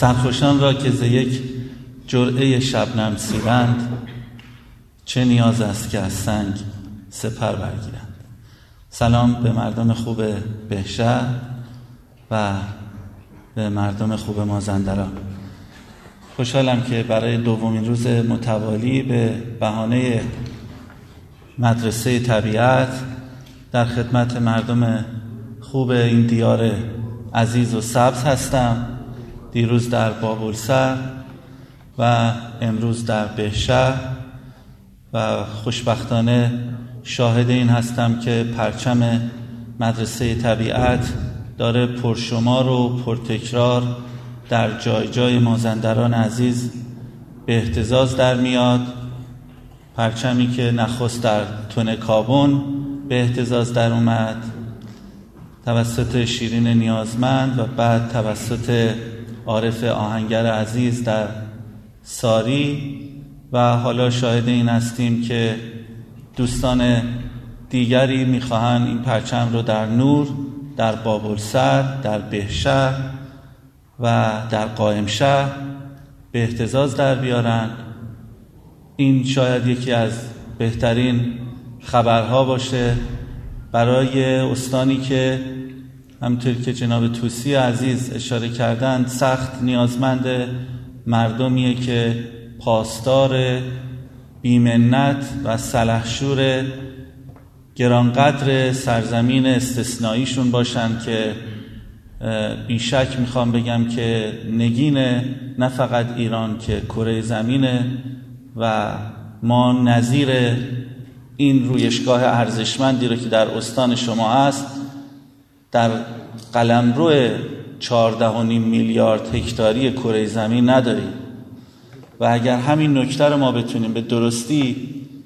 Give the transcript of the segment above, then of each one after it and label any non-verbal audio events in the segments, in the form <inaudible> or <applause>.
سرخوشان را که ز یک جرعه شبنم سیرند چه نیاز است که از سنگ سپر برگیرند. سلام به مردم خوب بهشهر و به مردم خوب مازندران. خوشحالم که برای دومین روز متوالی به بهانه مدرسه طبیعت در خدمت مردم خوب این دیار عزیز و سبز هستم. دیروز در بابلسر و امروز در بهشهر و خوشبختانه شاهد این هستم که پرچم مدرسه طبیعت داره پرشمار و پرتکرار در جای جای مازندران عزیز به احتزاز در میاد. پرچمی که نخست در تون کابون به احتزاز در اومد. توسط شیرین نیازمند و بعد توسط عارف آهنگر عزیز در ساری و حالا شاهد این هستیم که دوستان دیگری می‌خواهند این پرچم رو در نور در بابلسر در بهشهر و در قائم شهر به احتزاز در بیارن این شاید یکی از بهترین خبرها باشه برای استانی که همطور که جناب توسی عزیز اشاره کردند سخت نیازمند مردمیه که پاسدار بیمنت و سلحشور گرانقدر سرزمین استثنائیشون باشن که بیشک می‌خوام بگم که نگین نه فقط ایران که کره زمینه و ما نظیر این رویشگاه ارزشمندی رو که در استان شما هست در قلمرو چهارده میلیارد هکتاری کره زمین نداریم و اگر همین نکته رو ما بتونیم به درستی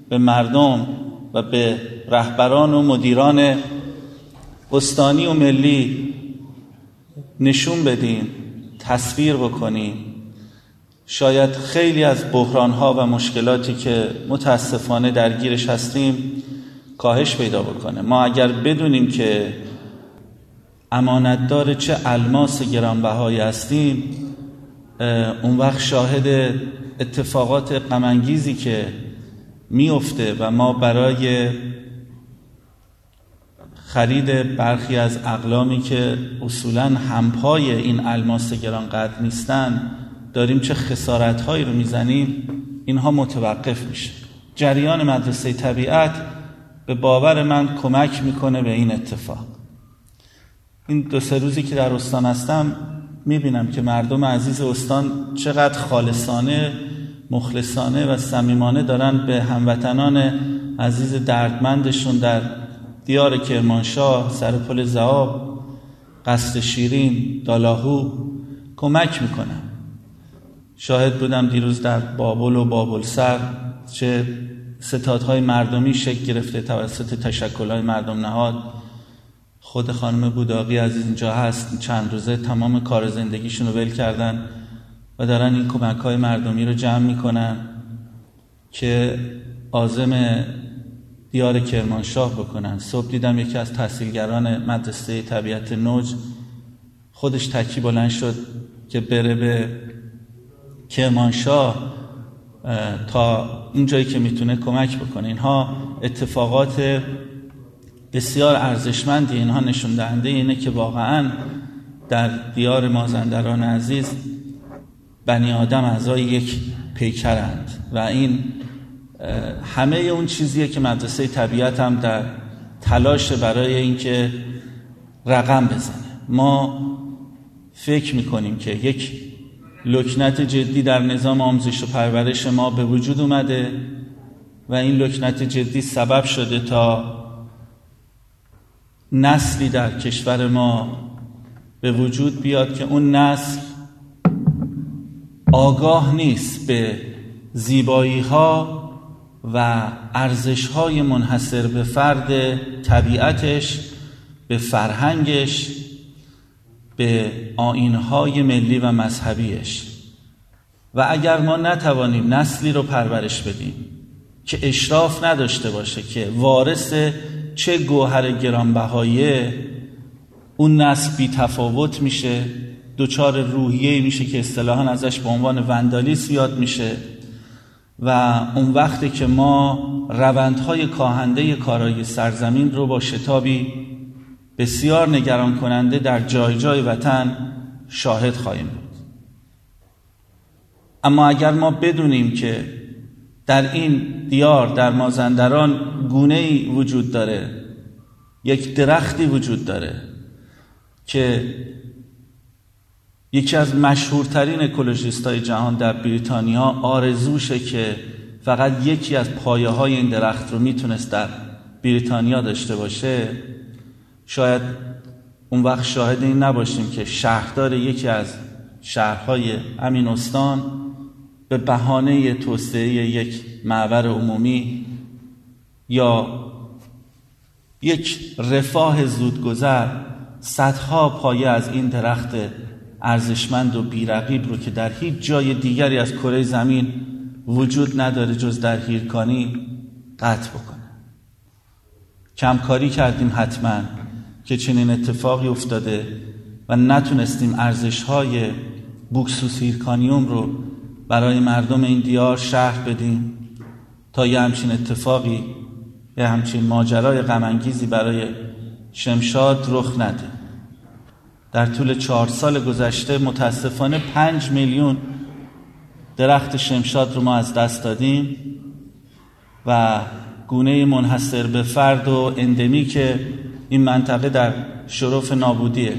به مردم و به رهبران و مدیران استانی و ملی نشون بدیم تصویر بکنیم شاید خیلی از بحرانها و مشکلاتی که متاسفانه درگیرش هستیم کاهش پیدا بکنه. ما اگر بدونیم که امانتدار چه الماس گرانبهایی هستیم اون وقت شاهد اتفاقات غمانگیزی که میفته و ما برای خرید برخی از اقلامی که اصولا همپای این الماس گرانقدر نیستن داریم چه خسارت هایی رو می‌زنیم اینها متوقف میشه. جریان مدرسه طبیعت به باور من کمک می‌کنه به این اتفاق. این دو سه روزی که در استان هستم می‌بینم که مردم عزیز استان چقدر خالصانه مخلصانه و صمیمانه دارن به هموطنان عزیز دردمندشون در دیار کرمانشاه سر پل زعاب قصد شیرین دالاهو کمک می‌کنن. شاهد بودم دیروز در بابل و بابل سر چه ستادهای مردمی شکل گرفته توسط تشکلهای مردم نهاد. خود خانم بوداقی عزیز اینجا هست. چند روزه تمام کار زندگیشون رو ول کردن و دارن این کمک های مردمی رو جمع می‌کنن که آزم دیار کرمانشاه بکنن. صبح دیدم یکی از تحصیلگران مدرسه طبیعت نوج خودش تکی بلند شد که بره به کرمانشاه تا اون جایی که می‌تونه کمک بکنه. اینها اتفاقات بسیار ارزشمندی اینها نشون دهنده اینه که واقعا در دیار مازندران عزیز بنی آدم اعضای یک پیکرند و این همه اون چیزیه که مدرسه طبیعت هم در تلاش برای اینکه رقم بزنه. ما فکر می‌کنیم که یک لکنت جدی در نظام آموزش و پرورش ما به وجود اومده و این لکنت جدی سبب شده تا نسلی در کشور ما به وجود بیاد که اون نسل آگاه نیست به زیبایی ها و ارزش های منحصر به فرد طبیعتش به فرهنگش به آینهای ملی و مذهبیش. و اگر ما نتوانیم نسلی رو پرورش بدیم که اشراف نداشته باشه که وارث چه گوهر گرانبهایه اون نسل بی تفاوت میشه دچار روحیه میشه که اصطلاحا ازش به عنوان وندالیسم یاد میشه و اون وقتی که ما روندهای کاهنده کارای سرزمین رو با شتابی بسیار نگران کننده در جای جای وطن شاهد خواهیم بود. اما اگر ما بدونیم که در این دیار در مازندران گونه ای وجود داره یک درختی وجود داره که یکی از مشهورترین اکولوژیست های جهان در بریتانیا آرزوشه که فقط یکی از پایه های این درخت رو می‌تونست در بریتانیا داشته باشه. شاید اون وقت شاهد این نباشیم که شهردار یکی از شهرهای استان به بهانه توسعه یک معبر عمومی یا یک رفاه زودگذر صدها پایه از این درخت ارزشمند و بیرقیب رو که در هیچ جای دیگری از کره زمین وجود نداره جز در هیرکانی قطع بکنه. کمکاری کردیم حتما که چنین اتفاقی افتاده و نتونستیم ارزش های بوکسوس هیرکانیوم رو برای مردم این دیار شهر بدیم تا یه همچین اتفاقی یه همچین ماجرای غمانگیزی برای شمشاد رخ نده. در طول چهار سال گذشته متاسفانه پنج میلیون درخت شمشاد رو ما از دست دادیم و گونه منحصر به فرد و اندمی که این منطقه در شرف نابودیه.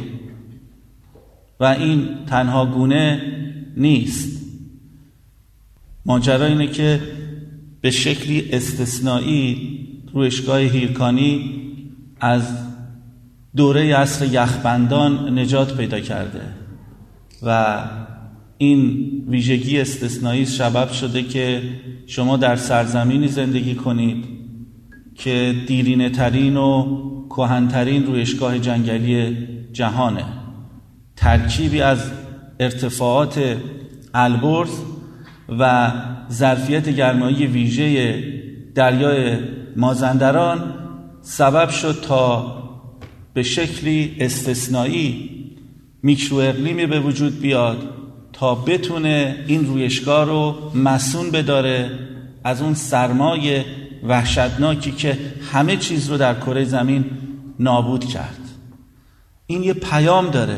و این تنها گونه نیست. ماجرا اینه که به شکلی استثنایی روشگاه هیرکانی از دوره عصر یخبندان نجات پیدا کرده و این ویژگی استثنایی سبب شده که شما در سرزمینی زندگی کنید که دیرینه ترین و کهنترین رویشگاه جنگلی جهانه. ترکیبی از ارتفاعات البرز و ظرفیت گرمایی ویژه دریای مازندران سبب شد تا به شکلی استثنایی میکرو اقلیمی به وجود بیاد تا بتونه این رویشگاه رو مسون بداره از اون سرمای وحشتناکی که همه چیز رو در کره زمین نابود کرد. این یه پیام داره.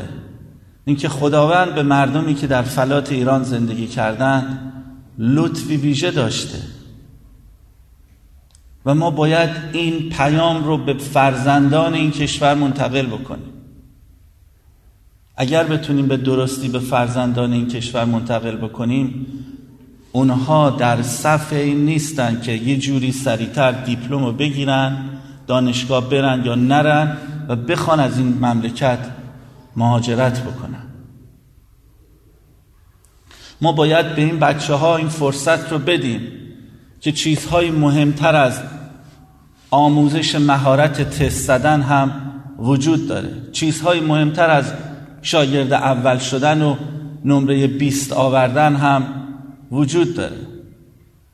اینکه خداوند به مردمی که در فلات ایران زندگی کردند لطفی ویژه داشته. و ما باید این پیام رو به فرزندان این کشور منتقل بکنیم. اگر بتونیم به درستی به فرزندان این کشور منتقل بکنیم اونها در صف این نیستن که یه جوری سریعتر دیپلم رو بگیرن دانشگاه برن یا نرن و بخوان از این مملکت مهاجرت بکنن. ما باید به این بچه ها این فرصت رو بدیم که چیزهای مهمتر از آموزش مهارت تست زدن هم وجود داره. چیزهای مهمتر از شاگرد اول شدن و نمره 20 آوردن هم وجود داره.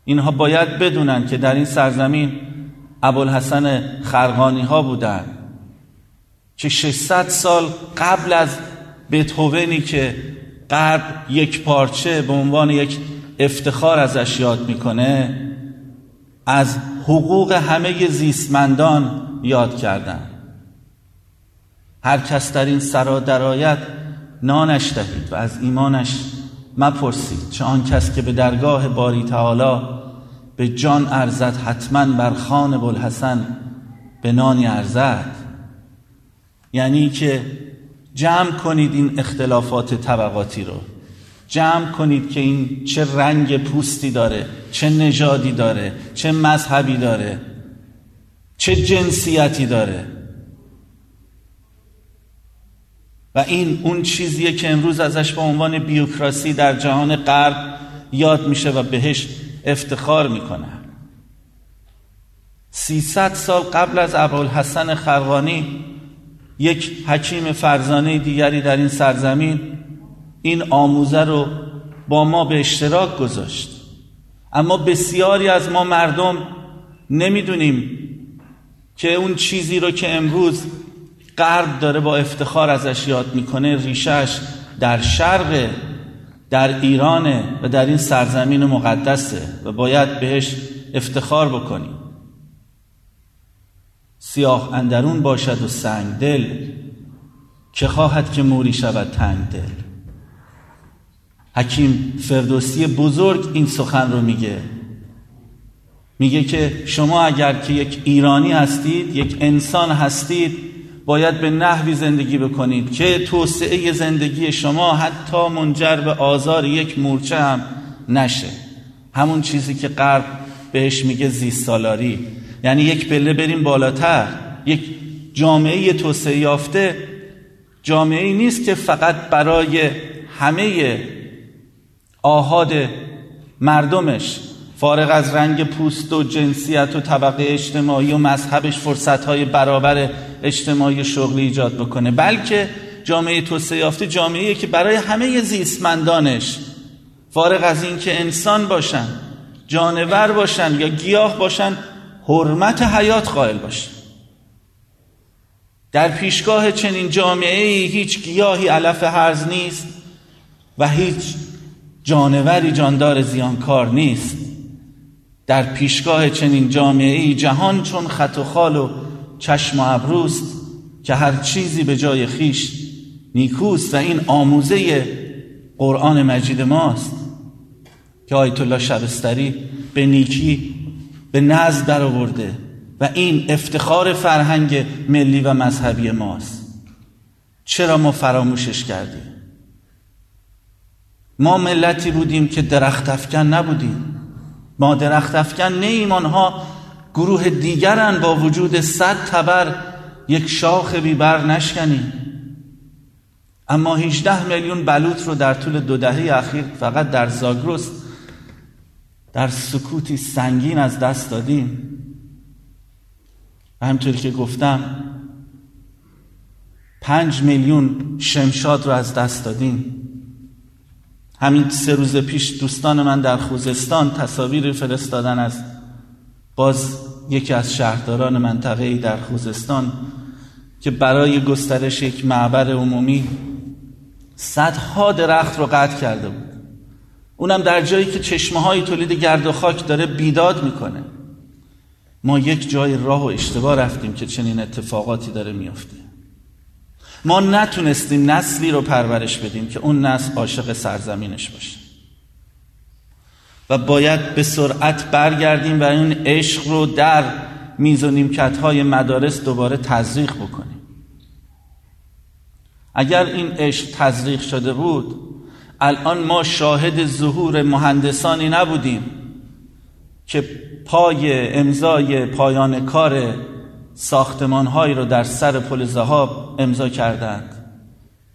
اینها باید بدونن که در این سرزمین ابوالحسن خرقانی ها بودن. که 600 سال قبل از بتهوونی که غرب یک پارچه به عنوان یک افتخار ازش یاد می‌کنه از حقوق همه زیستمندان یاد کردن. هر کس در این سرا درآید نانش دهید و از ایمانش مپرسید. چه آن کس که به درگاه باری تعالی به جان ارزد حتما بر خان بلحسن به نانی ارزد؟ یعنی که جمع کنید این اختلافات طبقاتی رو. جمع کنید که این چه رنگ پوستی داره چه نژادی داره چه مذهبی داره چه جنسیتی داره. و این اون چیزیه که امروز ازش به عنوان بیوکراسی در جهان غرب یاد میشه و بهش افتخار می‌کنه. سیصد سال قبل از ابوالحسن خرقانی یک حکیم فرزانه دیگری در این سرزمین این آموزه رو با ما به اشتراک گذاشت. اما بسیاری از ما مردم نمی‌دونیم که اون چیزی رو که امروز غرب داره با افتخار ازش یاد می‌کنه ریشش در شرق در ایرانه و در این سرزمین مقدسه و باید بهش افتخار بکنیم. سیاه اندرون باشد و سنگ دل. که خواهد که موری شود تنگ دل؟ حکیم فردوسی بزرگ این سخن رو میگه. میگه که شما اگر که یک ایرانی هستید یک انسان هستید باید به نحوی زندگی بکنید که توسعه زندگی شما حتی منجر به آزار یک مورچه هم نشه. همون چیزی که غرب بهش میگه زیست سالاری یعنی یک پله بریم بالاتر. یک جامعه توسعه یافته. جامعه نیست که فقط برای همه آهاد مردمش فارغ از رنگ پوست و جنسیت و طبقه اجتماعی و مذهبش فرصتهای برابر اجتماعی شغلی ایجاد بکنه. بلکه جامعه توسعه یافته جامعه که برای همه زیستمندانش فارغ از اینکه انسان باشن جانور باشن یا گیاه باشن حرمت حیات قائل باشن در پیشگاه چنین جامعه ای هیچ گیاهی علف هرز نیست و هیچ جانوری جاندار زیانکار نیست. در پیشگاه چنین جامعه ای جهان چون خط و خال و چشم و ابروست که هر چیزی به جای خیش نیکوست و این آموزه قرآن مجید ماست که آیت الله شبستری به نیکی به نزد در آورده و این افتخار فرهنگ ملی و مذهبی ماست. چرا ما فراموشش کردیم؟ ما ملتی بودیم که درخت افکن نبودیم. ما درخت افکن نیم آنها گروه دیگرن با وجود صد تبر یک شاخ بیبر نشکنیم. اما 18 میلیون بلوط رو در طول دو دهه اخیر فقط در زاگرس در سکوتی سنگین از دست دادیم. و همطور که گفتم پنج میلیون شمشاد رو از دست دادیم. همین سه روز پیش دوستان من در خوزستان تصاویر فرستادن از باز یکی از شهرداران منطقه در خوزستان که برای گسترش یک معبر عمومی صدها درخت رو قطع کرده بود. اونم در جایی که چشمه های تولید گرد و خاک داره بیداد می‌کنه. ما یک جای راه و اشتباه رفتیم که چنین اتفاقاتی داره میافته. ما نتونستیم نسلی رو پرورش بدیم که اون نسل عاشق سرزمینش باشه. و باید به سرعت برگردیم و این عشق رو در میز و نیمکت های مدارس دوباره تزریق بکنیم. اگر این عشق تزریق شده بود الان ما شاهد ظهور مهندسانی نبودیم که پای امضای پایان کار ساختمان هایی رو در سر پل زهاب امضا کردند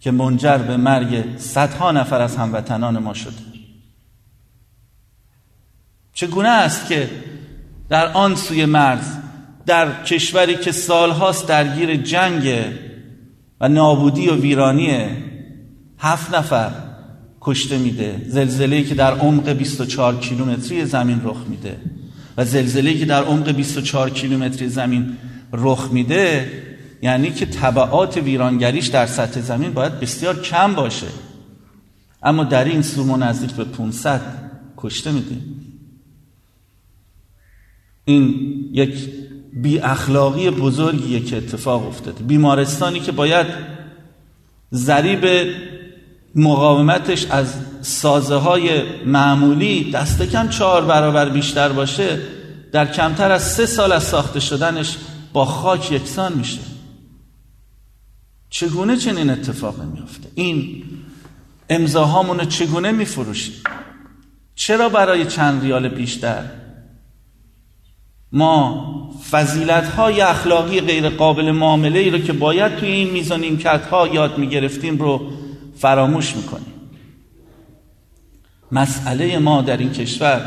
که منجر به مرگ صدها نفر از هموطنان ما شده. چگونه است که در آن سوی مرز در کشوری که سالهاست درگیر جنگ و نابودی و ویرانی هفت نفر کشته میده. زلزله که در عمق 24 کیلومتری زمین رخ میده. و زلزله که در عمق 24 کیلومتری زمین رخ میده یعنی که طبعات ویرانگریش در سطح زمین باید بسیار کم باشه. اما در این سو نزدیک به 500 کشته میده. این یک بی اخلاقی بزرگیه که اتفاق افتاده. بیمارستانی که باید ذریب مقاومتش از سازه های معمولی دست کم چهار برابر بیشتر باشه در کمتر از سه سال از ساخته شدنش با خاک یکسان میشه. چگونه چنین اتفاق میفته این امضاهامون چگونه میفروشیم؟ چرا برای چند ریال بیشتر؟ ما فضیلت های اخلاقی غیر قابل معامله ای رو که باید توی این میزان نیمکت ها یاد می‌گرفتیم رو فراموش می‌کنیم. مسئله ما در این کشور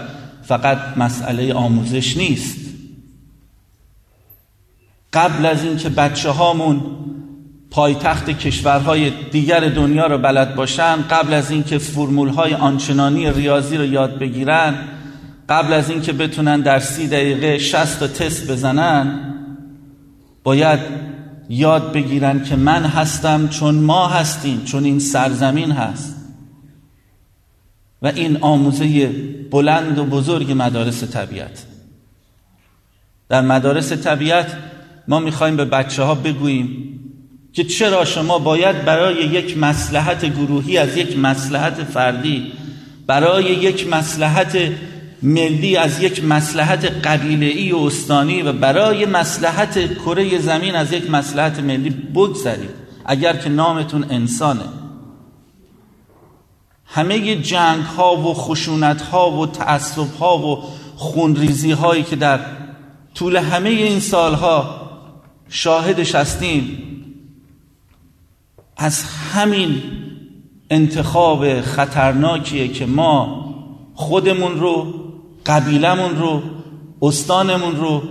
فقط مسئله آموزش نیست. قبل از اینکه بچه هامون پایتخت کشورهای دیگر دنیا رو بلد باشن قبل از اینکه فرمول های آنچنانی ریاضی رو یاد بگیرن قبل از اینکه بتونن در سی دقیقه 60 تا تست بزنن باید یاد بگیرن که من هستم چون ما هستیم چون این سرزمین هست. و این آموزه بلند و بزرگ مدارس طبیعت. در مدارس طبیعت ما می‌خوایم به بچه ها بگوییم که چرا شما باید برای یک مسلحت گروهی از یک مسلحت فردی برای یک مسلحت ملی از یک مسلحت قبیله و استانی و برای مسلحت کره زمین از یک مسلحت ملی بگذرید اگر که نامتون انسانه. همه جنگ ها و خشونت ها و تعصب ها و خونریزی هایی که در طول همه این سالها شاهدش هستیم از همین انتخاب خطرناکیه که ما خودمون رو قبیلمون رو استانمون رو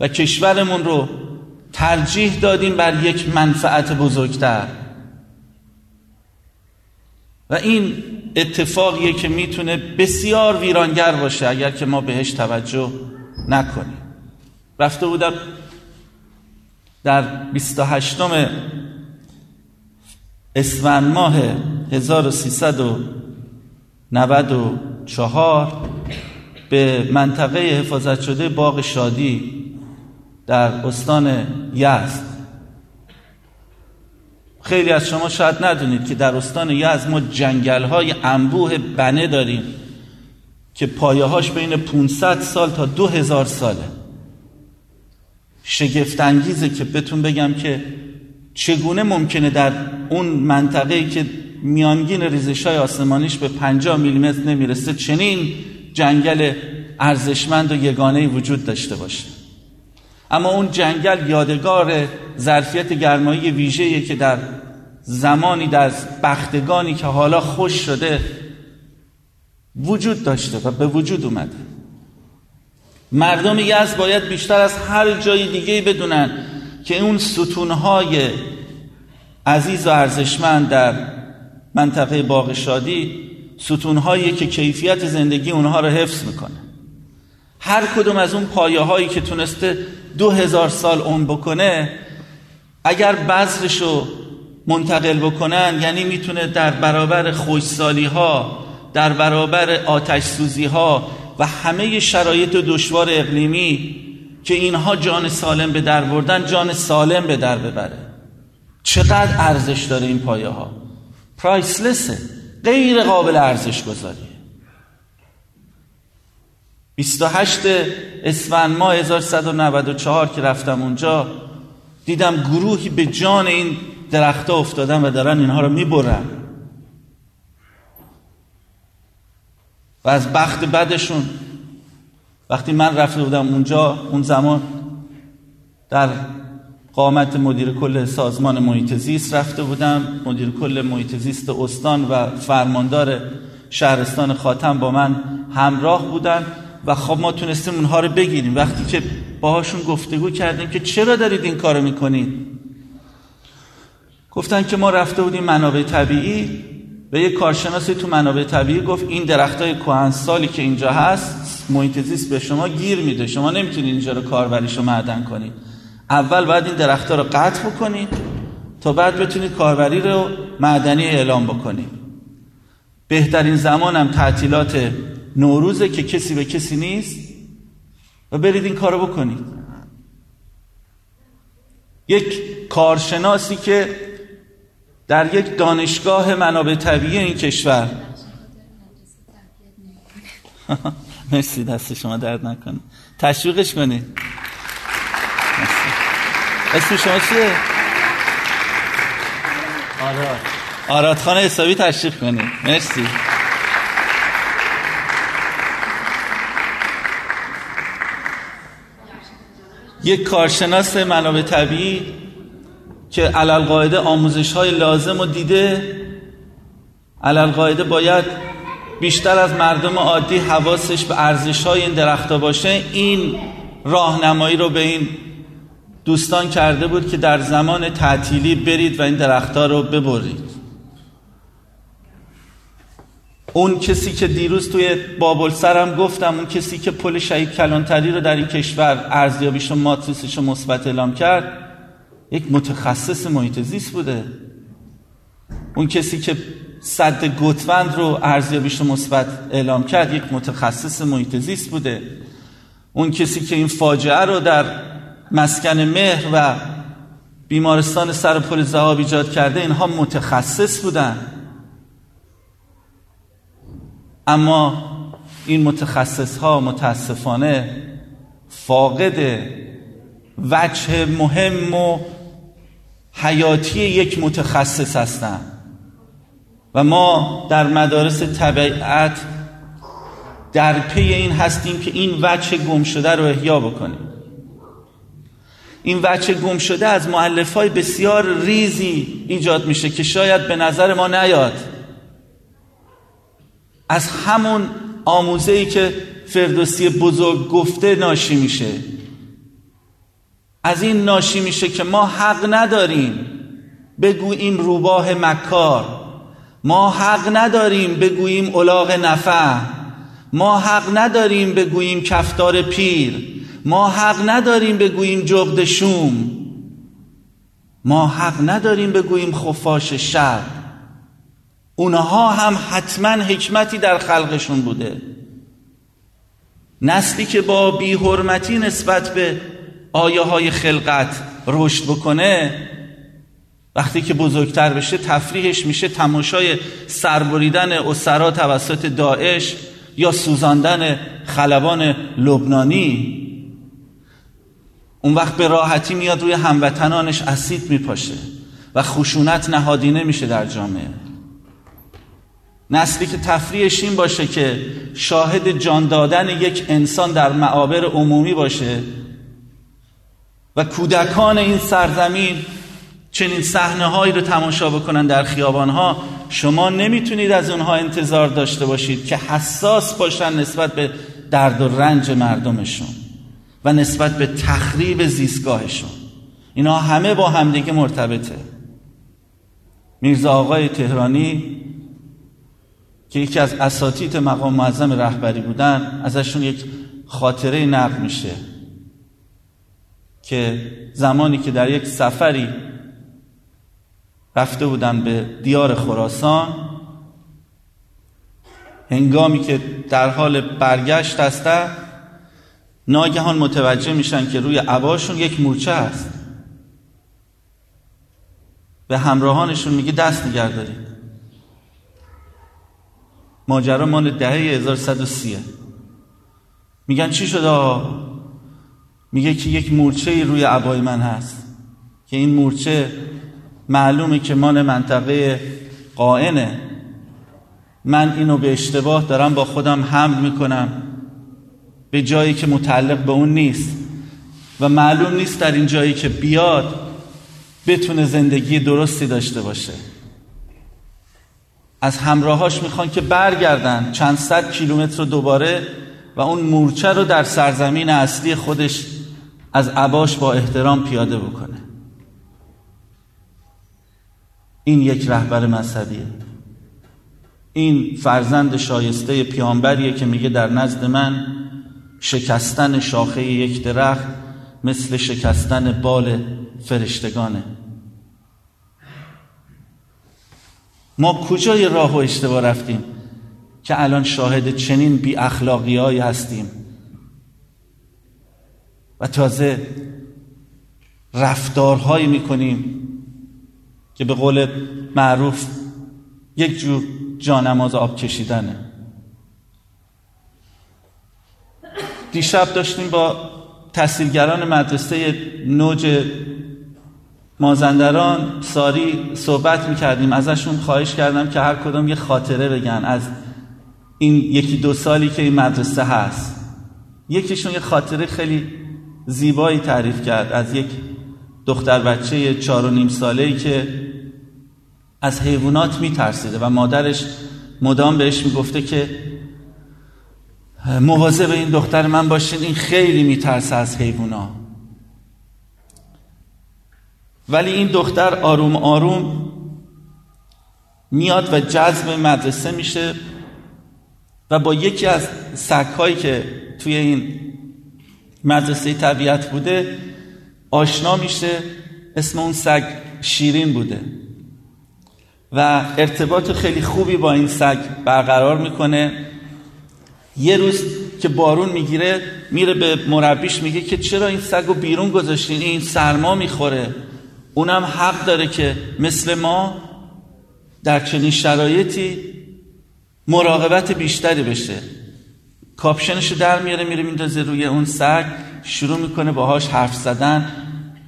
و کشورمون رو ترجیح دادیم بر یک منفعت بزرگتر. و این اتفاقیه که می‌تونه بسیار ویرانگر باشه اگر که ما بهش توجه نکنیم. رفته بودم در 28 اسفند ماه 1394 به منطقه حفاظت شده باغ شادی در استان یزد. خیلی از شما شاید ندونید که در استان یزد ما جنگل های انبوه بنه داریم که پایه هاش بین 500 سال تا 2000 ساله. شگفت انگیزه که بهتون بگم که چگونه ممکنه در اون منطقه که میانگین ریزش های آسمانیش به 50 میلیمتر نمی‌رسه چنین جنگل ارزشمند و یگانه وجود داشته باشه. اما اون جنگل یادگار ظرفیت گرمایی ویژه‌ای که در زمانی در بختگانی که حالا خوش شده وجود داشته و به وجود اومده. مردم یزد باید بیشتر از هر جای دیگه بدونن که اون ستونهای عزیز و ارزشمند در منطقه باغ شادی ستونهایی که کیفیت زندگی اونها رو حفظ می‌کنه. هر کدوم از اون پایه هایی که تونسته دو هزار سال اون بکنه اگر بذرش رو منتقل بکنن یعنی می‌تونه در برابر خوشسالی ها در برابر آتش سوزی ها و همه شرایط دشوار اقلیمی که اینها جان سالم به در بردن جان سالم به در ببره. چقدر ارزش داره این پایه ها پرایسلسه غیر قابل ارزش گذاری 28 اسفند ماه 1194 که رفتم اونجا دیدم گروهی به جان این درختها افتادن و دارن اینها رو می‌برن. و از بخت بدشون وقتی من رفته بودم اونجا اون زمان در قامت مدیر کل سازمان محیط زیست رفته بودم. مدیر کل محیط زیست استان و فرماندار شهرستان خاتم با من همراه بودن و خب ما تونستیم اونها رو بگیریم. وقتی که باهاشون گفتگو کردیم که چرا دارید این کارو می‌کنید گفتن که ما رفته بودیم منابع طبیعی. و یک کارشناسی تو منابع طبیعی گفت این درخت های سالی که اینجا هست محیط زیست به شما گیر میده. شما نمی‌تونید اینجا رو کاربریش رو معدن کنید. اول باید این درختها رو قطع بکنید تا بعد بتونید کاربری رو معدنی اعلام بکنید. بهترین زمانم تعطیلات نوروزه که کسی به کسی نیست و برید این کارو بکنید. یک کارشناسی که در یک دانشگاه منابع طبیعی این کشور. <laughs> مرسی دست شما درد نکنه. تشویقش کنید. اسم شما چیه؟ آراد. آراد خانه حسابی تشریف کنید. مرسی. یک کارشناس منابع طبیعی که علال قاعده آموزش های لازم و دیده علال قاعده باید بیشتر از مردم عادی حواسش به ارزش های این درخت باشه این راهنمایی رو به این دوستان کرده بود که در زمان تعطیلی برید و این درختها رو ببرید. اون کسی که دیروز توی بابل سرم گفتم اون کسی که پل شهید کلانتری رو در این کشور ارزیابیش و ماتریسش رو مثبت اعلام کرد یک متخصص محیط زیست بوده. اون کسی که صد گتوند رو ارزیابیش مثبت اعلام کرد یک متخصص محیط زیست بوده. اون کسی که این فاجعه رو در مسکن مهر و بیمارستان سر پل زهاب ایجاد کرده اینها متخصص بودن. اما این متخصص ها متاسفانه فاقد وجه مهم و حیاتی یک متخصص هستند و ما در مدارس طبیعت در پی این هستیم که این وجه گم شده رو احیا بکنیم. این وجه گم شده از معلف های بسیار ریزی ایجاد میشه که شاید به نظر ما نیاد. از همون آموزه ای که فردوسی بزرگ گفته ناشی میشه. از این ناشی میشه که ما حق نداریم بگوییم روباه مکار. ما حق نداریم بگوییم الاغ نفع. ما حق نداریم بگوییم کفتار پیر. ما حق نداریم بگوییم جغد شوم. ما حق نداریم بگوییم خفاش شب اونها هم حتما حکمتی در خلقشون بوده. نسلی که با بیحرمتی نسبت به آیه های خلقت رشد بکنه وقتی که بزرگتر بشه تفریحش میشه تماشای سربریدن اسرا توسط داعش یا سوزاندن خلبان لبنانی. اون وقت به راحتی میاد روی هموطنانش اسید میپاشه و خشونت نهادینه میشه در جامعه. نسلی که تفریحش این باشه که شاهد جان دادن یک انسان در معابر عمومی باشه و کودکان این سرزمین چنین صحنه هایی رو تماشا بکنن در خیابان ها شما نمی‌تونید از اونها انتظار داشته باشید که حساس باشن نسبت به درد و رنج مردمشون. و نسبت به تخریب زیستگاهشون. اینا همه با همدیگه مرتبطه. میرزا آقای تهرانی که یکی از اساتید مقام معظم رهبری بودن ازشون یک خاطره نقل میشه. که زمانی که در یک سفری رفته بودن به دیار خراسان هنگامی که در حال برگشت هستن ناگهان متوجه میشن که روی عباشون یک مورچه هست. به همراهانشون میگه دست نگه دارید. ماجرا مال دهه 1130 میگن چی شده میگه که یک مورچه روی عبای من هست. که این مورچه معلومه که مال منطقه قائنه من اینو به اشتباه دارم با خودم حمل می‌کنم. به جایی که متعلق به اون نیست. و معلوم نیست در این جایی که بیاد بتونه زندگی درستی داشته باشه. از همراهاش می‌خوان که برگردن چند صد کیلومتر رو دوباره و اون مورچه رو در سرزمین اصلی خودش از عباش با احترام پیاده بکنه. این یک رهبر مذهبیه. این فرزند شایسته پیامبریه که میگه در نزد من شکستن شاخه یک درخت مثل شکستن بال فرشتگانه. ما کجای راه و اشتباه رفتیم که الان شاهد چنین بی اخلاقی هستیم؟ و تازه رفتارهایی می‌کنیم که به قول معروف یک جور جانماز آب کشیدنه. دیشب داشتیم با تحصیلگران مدرسه نوج مازندران ساری صحبت می‌کردیم. ازشون خواهش کردم که هر کدام یه خاطره بگن از این یکی دو سالی که این مدرسه هست. یکیشون یه خاطره خیلی زیبایی تعریف کرد از یک دختر بچه چار و نیم ساله ای که از حیوانات میترسیده و مادرش مدام بهش می‌گفته که مواظب این دختر من باشین این خیلی میترسه از حیوانات ولی این دختر آروم آروم میاد و جذب مدرسه میشه و با یکی از سگهایی که توی این مدرسه طبیعت بوده آشنا میشه اسم اون سگ شیرین بوده. و ارتباط خیلی خوبی با این سگ برقرار می‌کنه. یه روز که بارون می‌گیره میره به مربیش میگه که چرا این سگ رو بیرون گذاشتین؟ این سرما می‌خوره. اونم حق داره که مثل ما در چنین شرایطی مراقبت بیشتری بشه. کاپشنشو در میاره میره میندازه روی اون سگ شروع می‌کنه باهاش حرف زدن.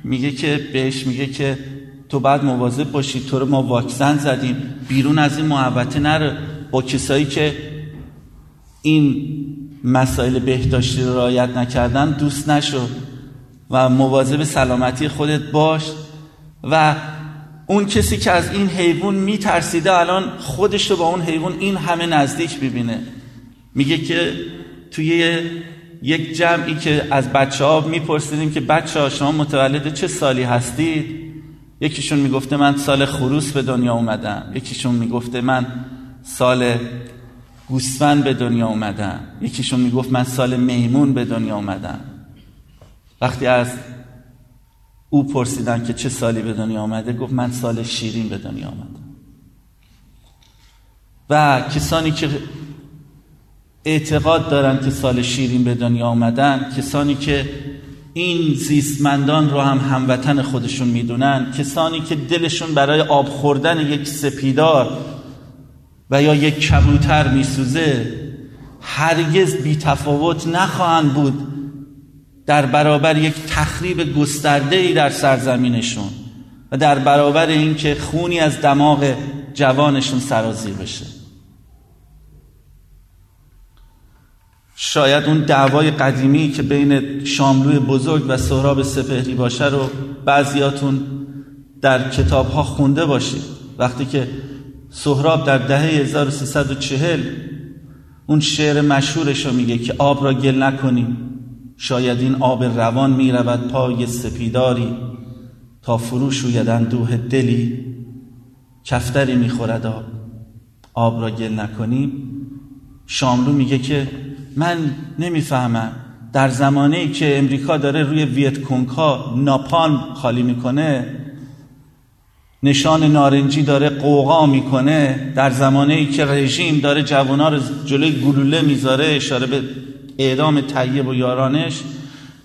میگه که بهش میگه که تو بعد مواظب باشی تو رو ما واکسن زدیم. بیرون از این محبته نره با کسایی که این مسائل بهداشتی رو رعایت نکردن دوست نشو و مواظب سلامتی خودت باش و اون کسی که از این حیوان میترسیده الان خودش رو با اون حیوان این همه نزدیک ببینه میگه که توی یک جمعی که از بچه ها میپرسیدیم که بچه ها شما متولد چه سالی هستید؟ یکیشون می‌گفته من سال خروس به دنیا اومدم. یکیشون می‌گفته من سال گوسفند به دنیا اومدم یکیشون می‌گفت من سال میمون به دنیا اومدم. وقتی از او پرسیدن که چه سالی به دنیا آمده گفت من سال شیرین به دنیا آمدم و کسانی که اعتقاد دارن که سال شیرین به دنیا آمدن کسانی که این زیستمندان رو هم هموطن خودشون می‌دونن کسانی که دلشون برای آب خوردن یک سپیدار و یا یک کبوتر میسوزه هرگز بی تفاوت نخواهند بود در برابر یک تخریب گسترده ای در سرزمینشون و در برابر اینکه خونی از دماغ جوانشون سرازیر بشه. شاید اون دعوای قدیمی که بین شاملوی بزرگ و سهراب سپهری باشه رو بعضیاتون در کتاب ها خونده باشید. وقتی که سهراب در دهه 1340 اون شعر مشهورش رو میگه که آب را گل نکنیم شاید این آب روان می رود پای سپیداری تا فرو شوید اندوه دلی. کفتری می‌خورد آب آب را گل نکنیم. شاملو میگه که من نمی‌فهمم در زمانی که امریکا داره روی ویت ها ناپالم خالی می‌کنه نشان نارنجی داره قوقا می‌کنه. در زمانی که رژیم داره جوانا رو جلوی گلوله می‌ذاره اشاره به اعدام طیب و یارانش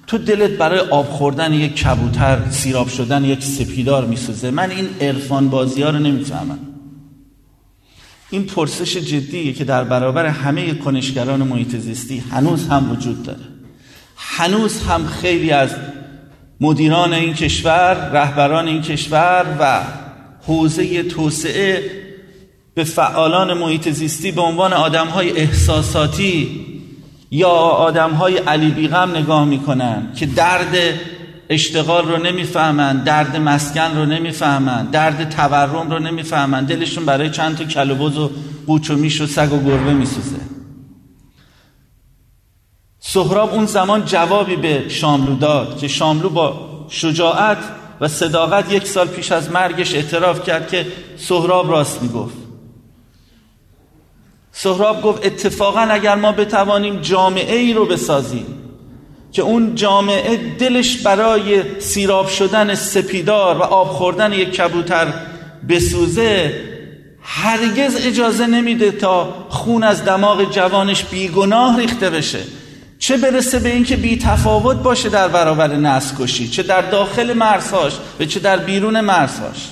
تو دلت برای آب خوردن یک کبوتر سیراب شدن یک سپیدار میسوزه. من این عرفان بازی ها رو نمی‌فهمم. این پرسش جدیه که در برابر همه کنشگران محیط زیستی هنوز هم وجود داره. هنوز هم خیلی از مدیران این کشور رهبران این کشور و حوزه توسعه به فعالان محیط زیستی به عنوان آدم های احساساتی یا آدم های علی بیغم نگاه می‌کنن که درد اشتغال رو نمی‌فهمن درد مسکن رو نمی‌فهمن درد تورم رو نمی‌فهمن. دلشون برای چند تا کلوبوز و بوچ و میش و سگ و گربه میسوزه. سهراب اون زمان جوابی به شاملو داد که شاملو با شجاعت و صداقت یک سال پیش از مرگش اعتراف کرد که سهراب راست می‌گفت. سهراب گفت اتفاقا اگر ما بتوانیم جامعه ای رو بسازیم که اون جامعه دلش برای سیراب شدن سپیدار و آب خوردن یک کبوتر بسوزه هرگز اجازه نمیده تا خون از دماغ جوانش بیگناه ریخته بشه. چه برسه به اینکه بی تفاوت باشه در برابر نسل کشی چه در داخل مرزهاش و چه در بیرون مرزهاش.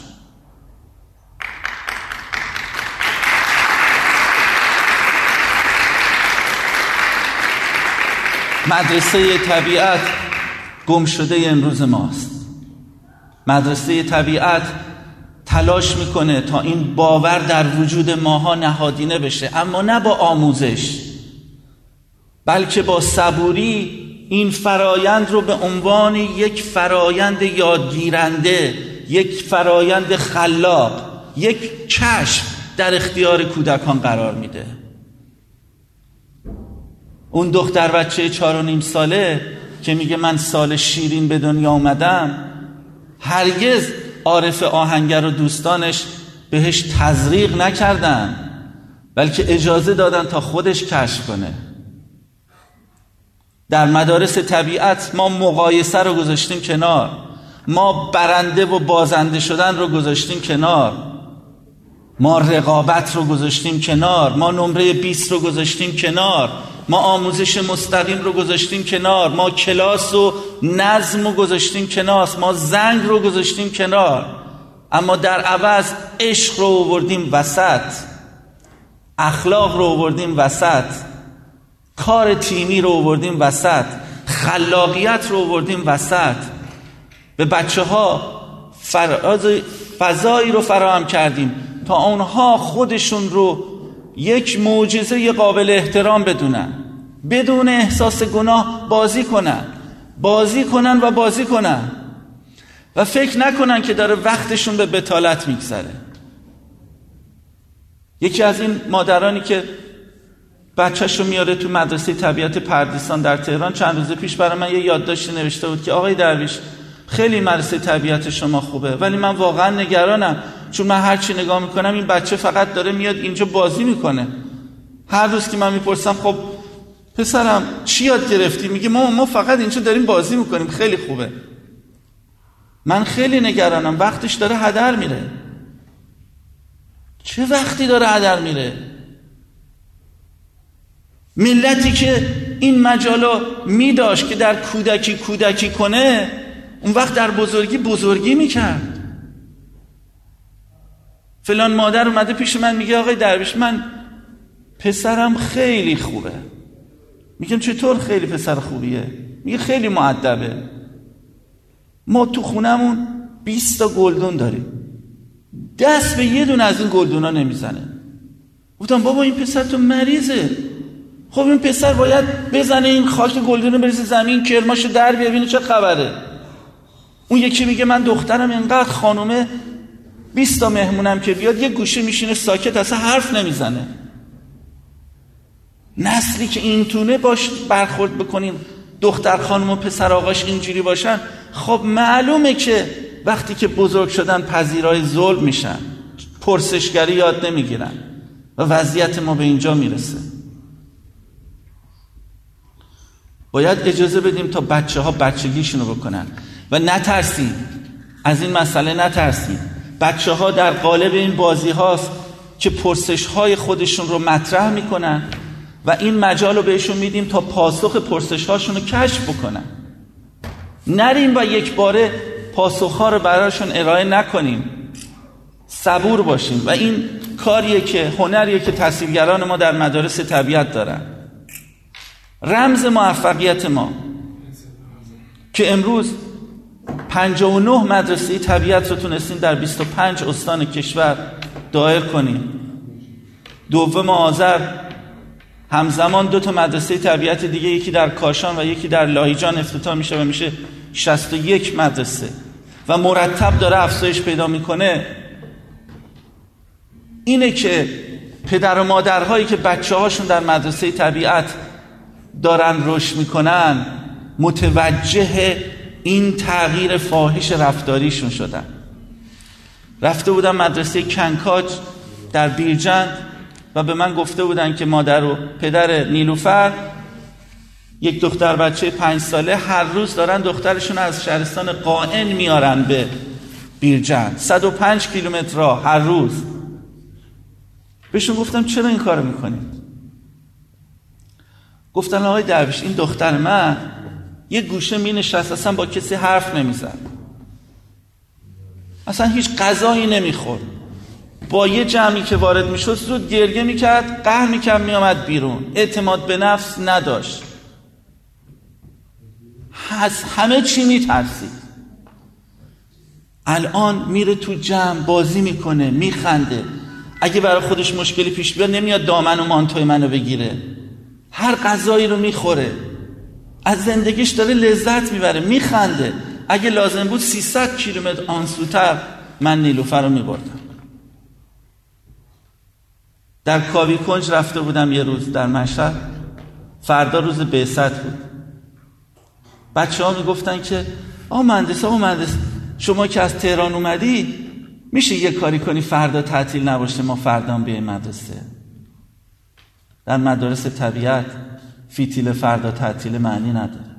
مدرسه طبیعت گم شده امروز ماست. مدرسه طبیعت تلاش می‌کنه تا این باور در وجود ماها نهادینه بشه اما نه با آموزش. بلکه با صبوری این فرایند رو به عنوان یک فرایند یادگیرنده یک فرایند خلاق یک کشف در اختیار کودکان قرار میده. اون دختر بچه چهار و نیم ساله که میگه من سال شیرین به دنیا اومدم هرگز عارف آهنگر و دوستانش بهش تزریق نکردن بلکه اجازه دادن تا خودش کشف کنه. در مدارس طبیعت ما مقایسه رو گذاشتیم کنار. ما برنده و بازنده شدن رو گذاشتیم کنار. ما رقابت رو گذاشتیم کنار. ما نمره 20 رو گذاشتیم کنار. ما آموزش مستقیم رو گذاشتیم کنار. ما کلاس و نظم رو گذاشتیم کنار. ما زنگ رو گذاشتیم کنار. اما در عوض عشق رو آوردیم وسط. اخلاق رو آوردیم وسط. کار تیمی رو آوردیم وسط. خلاقیت رو آوردیم وسط. به بچه ها فضایی رو فراهم کردیم تا آنها خودشون رو یک معجزه قابل احترام بدونن. بدون احساس گناه بازی کنن. بازی کنن و بازی کنن. و فکر نکنن که داره وقتشون به بتالت میگذره. یکی از این مادرانی که بچهش رو میاره تو مدرسه طبیعت پردیسان در تهران. چند روز پیش برای من یه یادداشتی نوشته بود که آقای درویش خیلی مدرسه طبیعت شما خوبه ولی من واقعا نگرانم چون من هرچی نگاه می‌کنم این بچه فقط داره میاد اینجا بازی می‌کنه. هر روز که من می‌پرسم خب پسرم چی یاد گرفتی؟ میگه ما ما فقط اینجا داریم بازی می‌کنیم خیلی خوبه. من خیلی نگرانم وقتش داره هدر میره. چه وقتی داره هدر میره؟ ملتی که این مجالا میداشت که در کودکی کودکی کنه اون وقت در بزرگی بزرگی می‌کرد. فلان مادر اومده پیش من میگه آقای درویش من پسرم خیلی خوبه. میگم چطور خیلی پسر خوبیه؟ میگه خیلی معدبه ما تو خونمون 20 تا گلدون داریم. دست به یه دونه از این گلدونا نمی‌زنه. گفتم بابا این پسر تو مریضه. خب این پسر باید بزنه این خاک گلدون رو بریزه زمین کرماشو در ببینه چه خبره. اون یکی میگه من دخترم اینقدر خانومه 20 تا مهمونم که بیاد یه گوشه میشینه ساکت اصلا حرف نمی‌زنه. نسلی که این تونه باش برخورد بکنیم. دختر خانم و پسر آقاش اینجوری باشن. خب معلومه که وقتی که بزرگ شدن پذیرای ظلم میشن. پرسشگری یاد نمی‌گیرن. و وضعیت ما به اینجا می‌رسه. باید اجازه بدیم تا بچه ها بچگیشونو بکنن. و نترسید از این مسئله نترسید بچه ها در قالب این بازی هاست که پرسش های خودشون رو مطرح می‌کنن و این مجال رو بهشون میدیم تا پاسخ پرسش هاشون رو کشف بکنن. نریم و یک باره پاسخ ها رو براشون ارائه نکنیم. صبور باشیم. و این کاریه که هنریه که تصویرگران ما در مدارس طبیعت دارن. رمز موفقیت ما. که امروز 59 مدرسه طبیعت رو تونستیم در 25 استان کشور دایر کنیم. دوم آذر همزمان دو تا مدرسه طبیعت دیگه یکی در کاشان و یکی در لاهیجان افتتاح میشه و میشه 61 مدرسه. و مرتب داره افزایش پیدا می‌کنه. اینه که پدر و مادرهایی که بچه هاشون در مدرسه طبیعت دارن رشد می‌کنن متوجه این تغییر فاحش رفتاریشون شدن. رفته بودم مدرسه کنکاج در بیرجند و به من گفته بودن که مادر و پدر نیلوفر یک دختر بچه پنج ساله هر روز دارن دخترشون از شهرستان قائن میارن به بیرجند. 105 کیلومتر هر روز. بهشون گفتم چرا این کارو می‌کنید گفتن آقای درویش این دختر من یه گوشه می نشست اصلا با کسی حرف نمی‌زد اصلا هیچ غذایی نمی‌خورد با یه جمعی که وارد می‌شد زود گریه می‌کرد قهر می‌کرد میامد بیرون. اعتماد به نفس نداشت. از همه چی میترسید الان میره تو جمع بازی می‌کنه میخنده اگه برای خودش مشکلی پیش بیاد نمیاد دامن و مانتوی منو بگیره. هر غذایی رو می‌خوره. از زندگیش داره لذت می‌بره میخنده. اگه لازم بود 300 کیلومتر آنسوتر من نیلوفر رو میبردم. در کاوی کنج رفته بودم یه روز در مشهد. فردا روز بعثت بود. بچه ها می‌گفتن که آه مهندس آه مهندس شما که از تهران اومدی میشه یه کاری کنی فردا تعطیل نباشه ما فردا بیایم مدرسه. در مدارس طبیعت فیتیل فردا تعطیل معنی نداره.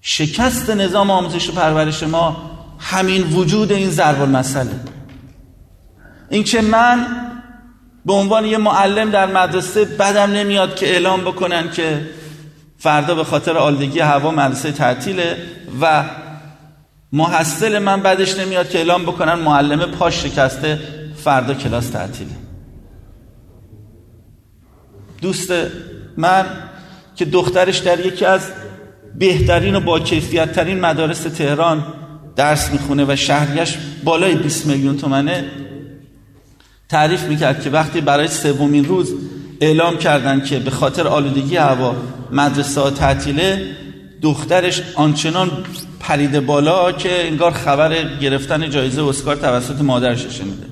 شکست نظام آموزش و پرورش ما همین وجود این ضرب المثله اینکه من به عنوان یه معلم در مدرسه بدم نمیاد که اعلام بکنن که فردا به خاطر آلودگی هوا مدرسه تعطیله و محصل من بعدش نمیاد که اعلام بکنن معلم پاش شکسته فردا کلاس تعطیله. دوست من که دخترش در یکی از بهترین و با ترین مدارس تهران درس می‌خونه و شهریش بالای 20 میلیون تومنه تعریف می‌کرد که وقتی برای سومین روز اعلام کردن که به خاطر آلودگی هوا مدرسه تعطیله دخترش آنچنان پریده بالا که انگار خبر گرفتن جایزه اسکار توسط مادرش شنیده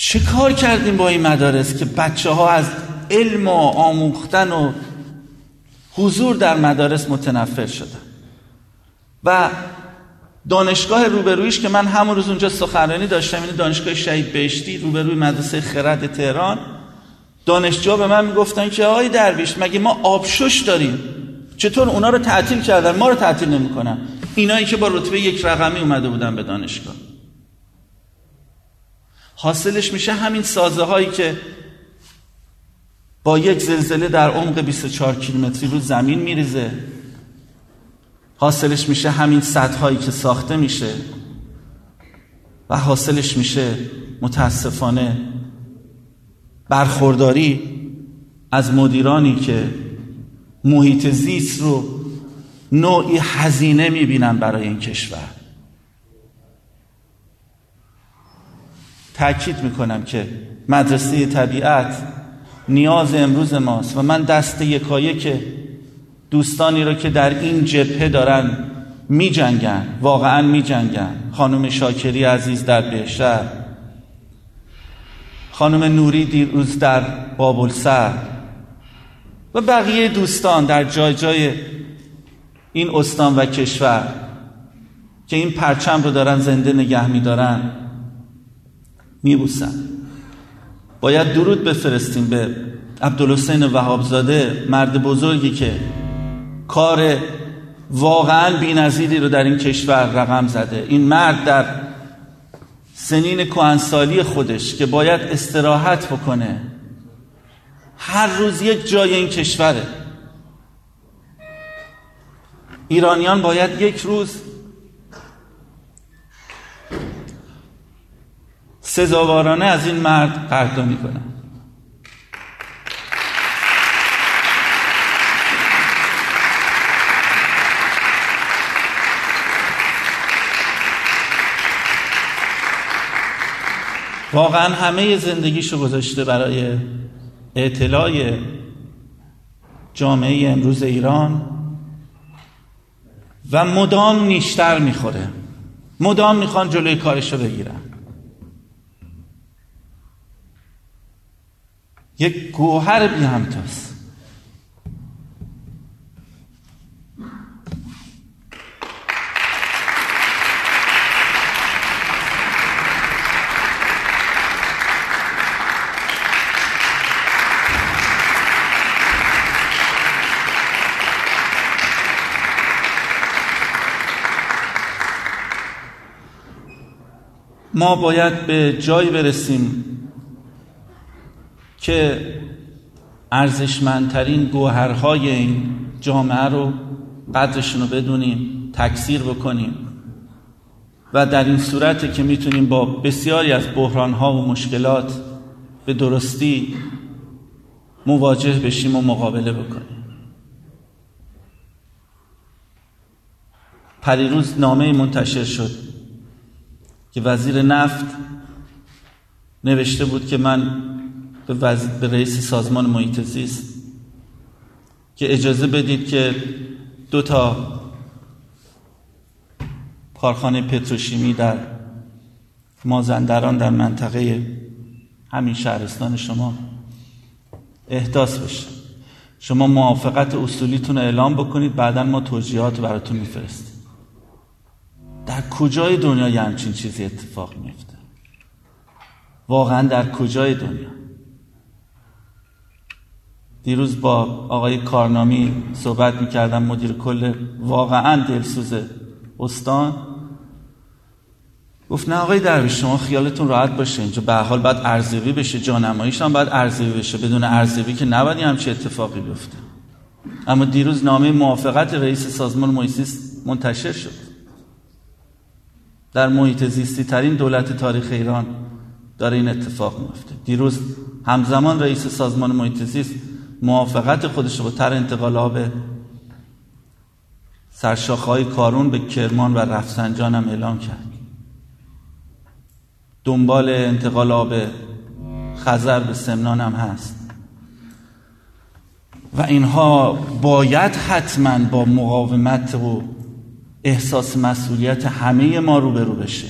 چه کار کردیم با این مدارس که بچه ها از علم و آموختن و حضور در مدارس متنفر شدن؟ و دانشگاه روبرویش که من همون روز اونجا سخنرانی داشتم این دانشگاه شهید بهشتی روبروی مدرسه خرد تهران دانشجو به من می‌گفتن که آقای درویش مگه ما آبشش داریم؟ چطور اونا رو تعطیل کردن؟ ما رو تعطیل نمی‌کنن؟ اینایی که با رتبه یک رقمی اومده بودن به دانشگاه. حاصلش میشه همین سازه هایی که با یک زلزله در عمق 24 کیلومتری رو زمین میریزه. حاصلش میشه همین هایی که ساخته میشه. و حاصلش میشه متاسفانه برخورداری از مدیرانی که محیط زیست رو نوعی هزینه می‌بینن برای این کشور. تأکید می‌کنم که مدرسه طبیعت نیاز امروز ماست و من دست یکایه که دوستانی رو که در این جبهه دارن می جنگن واقعا می جنگن خانم شاکری عزیز در بهشهر خانم نوری دیروز در بابلسر. و بقیه دوستان در جای جای این استان و کشور که این پرچم رو دارن زنده نگه میدارن. میبوسن. باید درود بفرستیم به عبدالحسین وهابزاده مرد بزرگی که کار واقعا بینظیری رو در این کشور رقم زده. این مرد در سنین کوهنسالی خودش که باید استراحت بکنه هر روز یک جای این کشوره. ایرانیان باید یک روز سزاوارانه از این مرد قدردانی کنن واقعا همه زندگیشو گذاشته برای اطلاع جامعه امروز ایران و مدام نیشتر می‌خوره. مدام می‌خوان جلوی کارشو بگیرن. یک گوهر بی همتاست ما باید به جایی برسیم که ارزشمندترین گوهرهای این جامعه رو قدرشون رو بدونیم تکثیر بکنیم. و در این صورت که می‌تونیم با بسیاری از بحرانها و مشکلات به درستی مواجه بشیم و مقابله بکنیم. پریروز نامه منتشر شد که وزیر نفت نوشته بود که من به, به رئیس سازمان محیط زیست که اجازه بدید که دو تا کارخانه پتروشیمی در مازندران در منطقه همین شهرستان شما احداث بشه. شما موافقت اصولیتون رو اعلام بکنید بعدا ما توجیهات براتون میفرستیم. در کجای دنیا یه همچین چیزی اتفاق میفته؟ واقعا در کجای دنیا؟ دیروز با آقای کارنامی صحبت می‌کردم مدیر کل واقعا دلسوز استان. گفت نه آقای درویش شما خیالتون راحت باشه اینجا به حال باید ارزیابی بشه جانماییش هم باید ارزیابی بشه بدون ارزیابی که نباید همچی اتفاقی بیفته. اما دیروز نامه موافقت رئیس سازمان محیط منتشر شد. در محیط زیستی ترین دولت تاریخ ایران داره این اتفاق میفته دیروز همزمان رئیس سازمان محیط زیست موافقت خودش با تر انتقال آب سرشاخهای کارون به کرمان و رفسنجان هم اعلام کرد. دنبال انتقال آب خزر به سمنان هم هست. و اینها باید حتما با مقاومت و احساس مسئولیت همه ما روبرو بشه.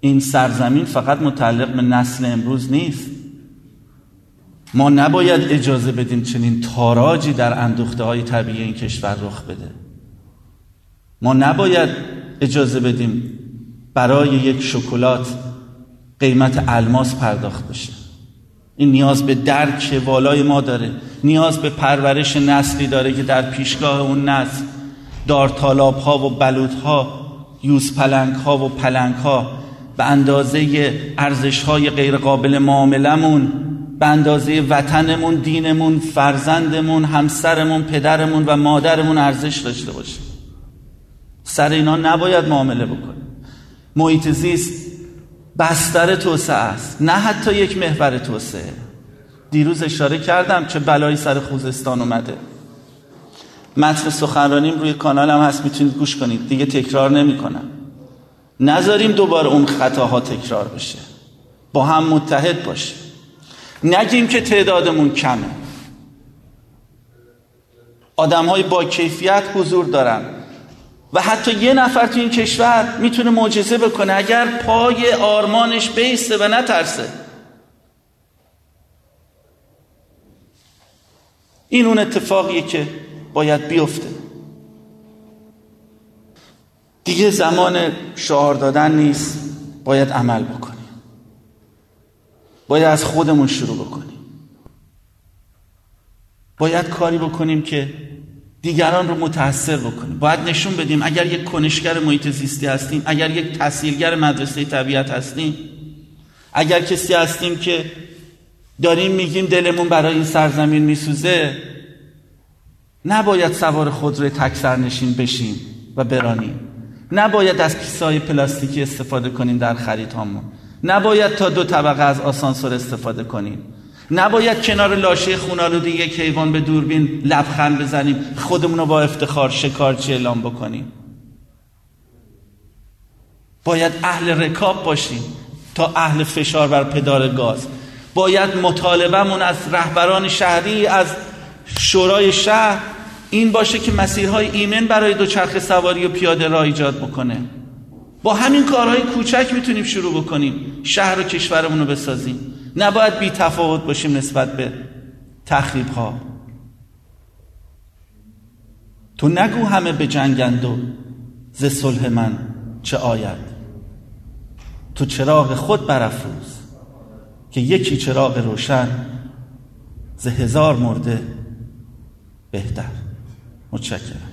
این سرزمین فقط متعلق به نسل امروز نیست. ما نباید اجازه بدیم چنین تاراجی در اندوخته های طبیعی این کشور رخ بده. ما نباید اجازه بدیم برای یک شکلات قیمت الماس پرداخت بشه. این نیاز به درک والای ما داره. نیاز به پرورش نسلی داره که در پیشگاه اون نسل دارتالاب ها و بلوط ها یوز پلنگ ها و پلنگ ها به اندازه ارزش های غیر قابل معاملمون به اندازه وطنمون دینمون فرزندمون همسرمون پدرمون و مادرمون ارزش داشته باشه. سر اینا نباید معامله بکنیم. محیط زیست بستر توسعه است نه حتی یک محور توسعه. دیروز اشاره کردم چه بلایی سر خوزستان اومده. متن سخنرانیم روی کانالم هست می‌تونید گوش کنید. دیگه تکرار نمی‌کنم. نذاریم دوباره اون خطاها تکرار بشه. با هم متحد باشیم. نگیم که تعدادمون کمه. آدم های با کیفیت حضور دارن. و حتی یه نفر تو این کشور می‌تونه معجزه بکنه. اگر پای آرمانش بیسته و نترسه. این اون اتفاقیه که باید بیفته. دیگه زمان شعار دادن نیست. باید عمل بکنیم باید از خودمون شروع بکنیم. باید کاری بکنیم که دیگران رو متاثر بکنیم. باید نشون بدیم اگر یک کنشگر محیط زیستی هستیم اگر یک تحصیلگر مدرسه طبیعت هستیم اگر کسی هستیم که داریم میگیم دلمون برای این سرزمین میسوزه نباید سوار خودروی تکسر نشین بشیم و برانیم. نباید از کیسای پلاستیکی استفاده کنیم در خریدهامون. نباید تا دو طبقه از آسانسور استفاده کنیم. نباید کنار لاشه خونالود یک حیوان به دوربین لبخند بزنیم خودمون رو با افتخار شکارچی اعلام بکنیم. باید اهل رکاب باشیم تا اهل فشار بر پدال گاز. باید مطالبهمون از رهبران شهری از شورای شهر این باشه که مسیرهای ایمن برای دوچرخه سواری و پیاده را ایجاد بکنه. با همین کارهای کوچک می‌تونیم شروع بکنیم شهر و کشورمون رو بسازیم. نباید بی تفاوت باشیم نسبت به تخریب ها تو نگو همه به جنگند و ز صلح من چه آید. تو چراغ خود برافروز که یکی چراغ روشن ز هزار مرده بهتر. متشکرم.